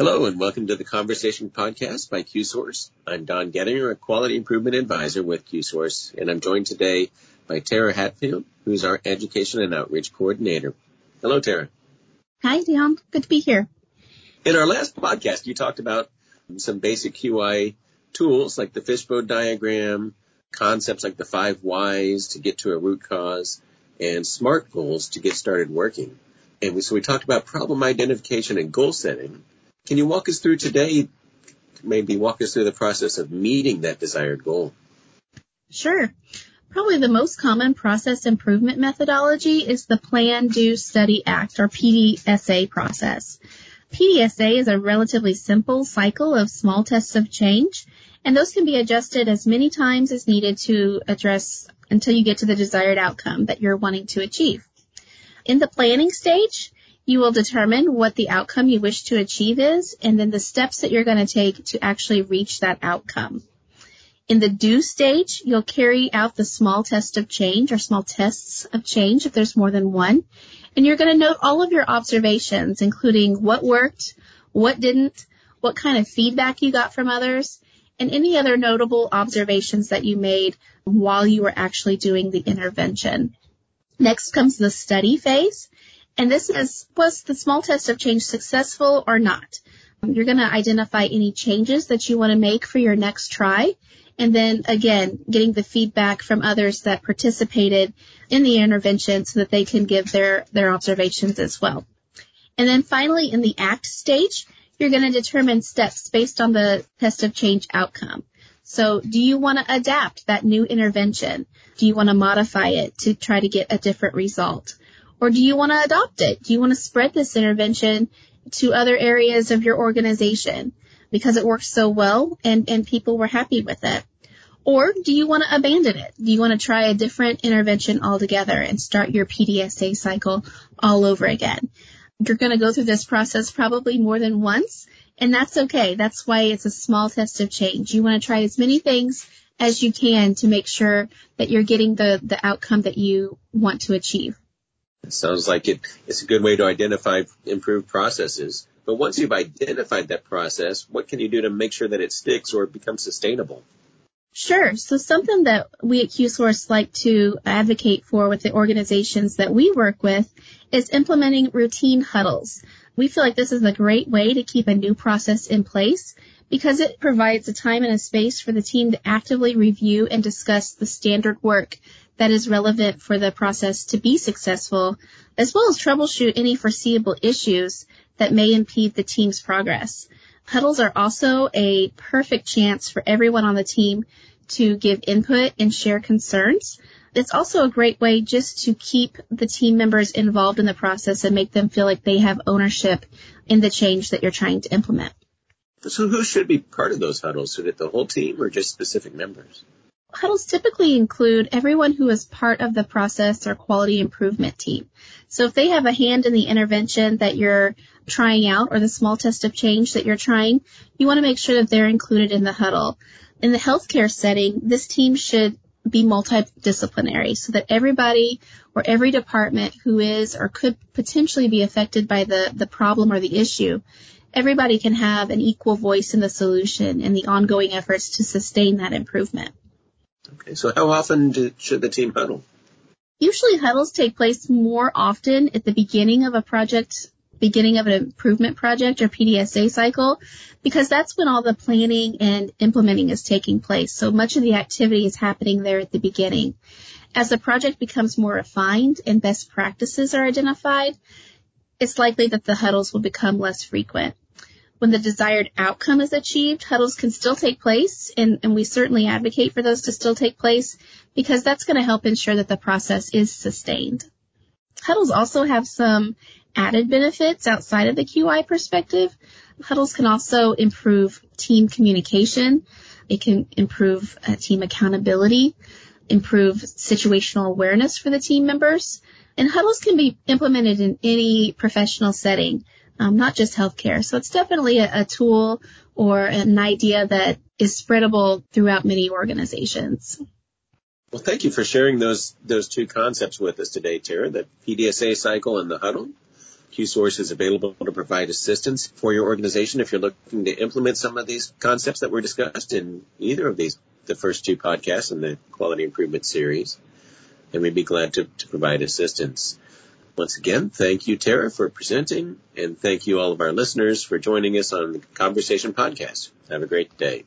Hello and welcome to the Conversation Podcast by QSource. I'm Don Gettinger, a Quality Improvement Advisor with QSource, and I'm joined today by Tara Hatfield, who's our Education and Outreach Coordinator. Hello, Tara. Hi, Don. Good to be here. In our last podcast, you talked about some basic QI tools like the fishbone diagram, concepts like the five whys to get to a root cause, and SMART goals to get started working. And we, so we talked about problem identification and goal setting. Can you walk us through today, maybe walk us through the process of meeting that desired goal? Sure. Probably the most common process improvement methodology is the Plan, Do, Study, Act, or PDSA process. PDSA is a relatively simple cycle of small tests of change, and those can be adjusted as many times as needed to address until you get to the desired outcome that you're wanting to achieve. In the planning stage, you will determine what the outcome you wish to achieve is and then the steps that you're going to take to actually reach that outcome. In the do stage, you'll carry out the small test of change or small tests of change if there's more than one. And you're going to note all of your observations, including what worked, what didn't, what kind of feedback you got from others, and any other notable observations that you made while you were actually doing the intervention. Next comes the study phase. And this is, was the small test of change successful or not? Um, you're going to identify any changes that you want to make for your next try. And then again, getting the feedback from others that participated in the intervention so that they can give their, their observations as well. And then finally, in the ACT stage, you're going to determine steps based on the test of change outcome. So do you want to adapt that new intervention? Do you want to modify it to try to get a different result? Or do you want to adopt it? Do you want to spread this intervention to other areas of your organization because it works so well and, and people were happy with it? Or do you want to abandon it? Do you want to try a different intervention altogether and start your PDSA cycle all over again? You're going to go through this process probably more than once, and that's okay. That's why it's a small test of change. You want to try as many things as you can to make sure that you're getting the, the outcome that you want to achieve. It sounds like it, it's a good way to identify improved processes. But once you've identified that process, what can you do to make sure that it sticks or becomes sustainable? Sure. So something that we at QSource like to advocate for with the organizations that we work with is implementing routine huddles. We feel like this is a great way to keep a new process in place because it provides a time and a space for the team to actively review and discuss the standard work that is relevant for the process to be successful, as well as troubleshoot any foreseeable issues that may impede the team's progress. Huddles are also a perfect chance for everyone on the team to give input and share concerns. It's also a great way just to keep the team members involved in the process and make them feel like they have ownership in the change that you're trying to implement. So who should be part of those huddles? Should it the whole team or just specific members? Huddles typically include everyone who is part of the process or quality improvement team. So if they have a hand in the intervention that you're trying out or the small test of change that you're trying, you want to make sure that they're included in the huddle. In the healthcare setting, this team should be multidisciplinary so that everybody or every department who is or could potentially be affected by the, the problem or the issue, everybody can have an equal voice in the solution and the ongoing efforts to sustain that improvement. Okay, so how often do, should the team huddle? Usually huddles take place more often at the beginning of a project, beginning of an improvement project or PDSA cycle, because that's when all the planning and implementing is taking place. So much of the activity is happening there at the beginning. As the project becomes more refined and best practices are identified, it's likely that the huddles will become less frequent when the desired outcome is achieved, huddles can still take place, and, and we certainly advocate for those to still take place because that's going to help ensure that the process is sustained. Huddles also have some added benefits outside of the QI perspective. Huddles can also improve team communication. It can improve uh, team accountability, improve situational awareness for the team members. And huddles can be implemented in any professional setting um, not just healthcare. So it's definitely a, a tool or an idea that is spreadable throughout many organizations. Well, thank you for sharing those those two concepts with us today, Tara, the PDSA cycle and the huddle. QSource is available to provide assistance for your organization if you're looking to implement some of these concepts that were discussed in either of these, the first two podcasts in the quality improvement series. And we'd be glad to, to provide assistance. Once again, thank you, Tara, for presenting, and thank you all of our listeners for joining us on the Conversation Podcast. Have a great day.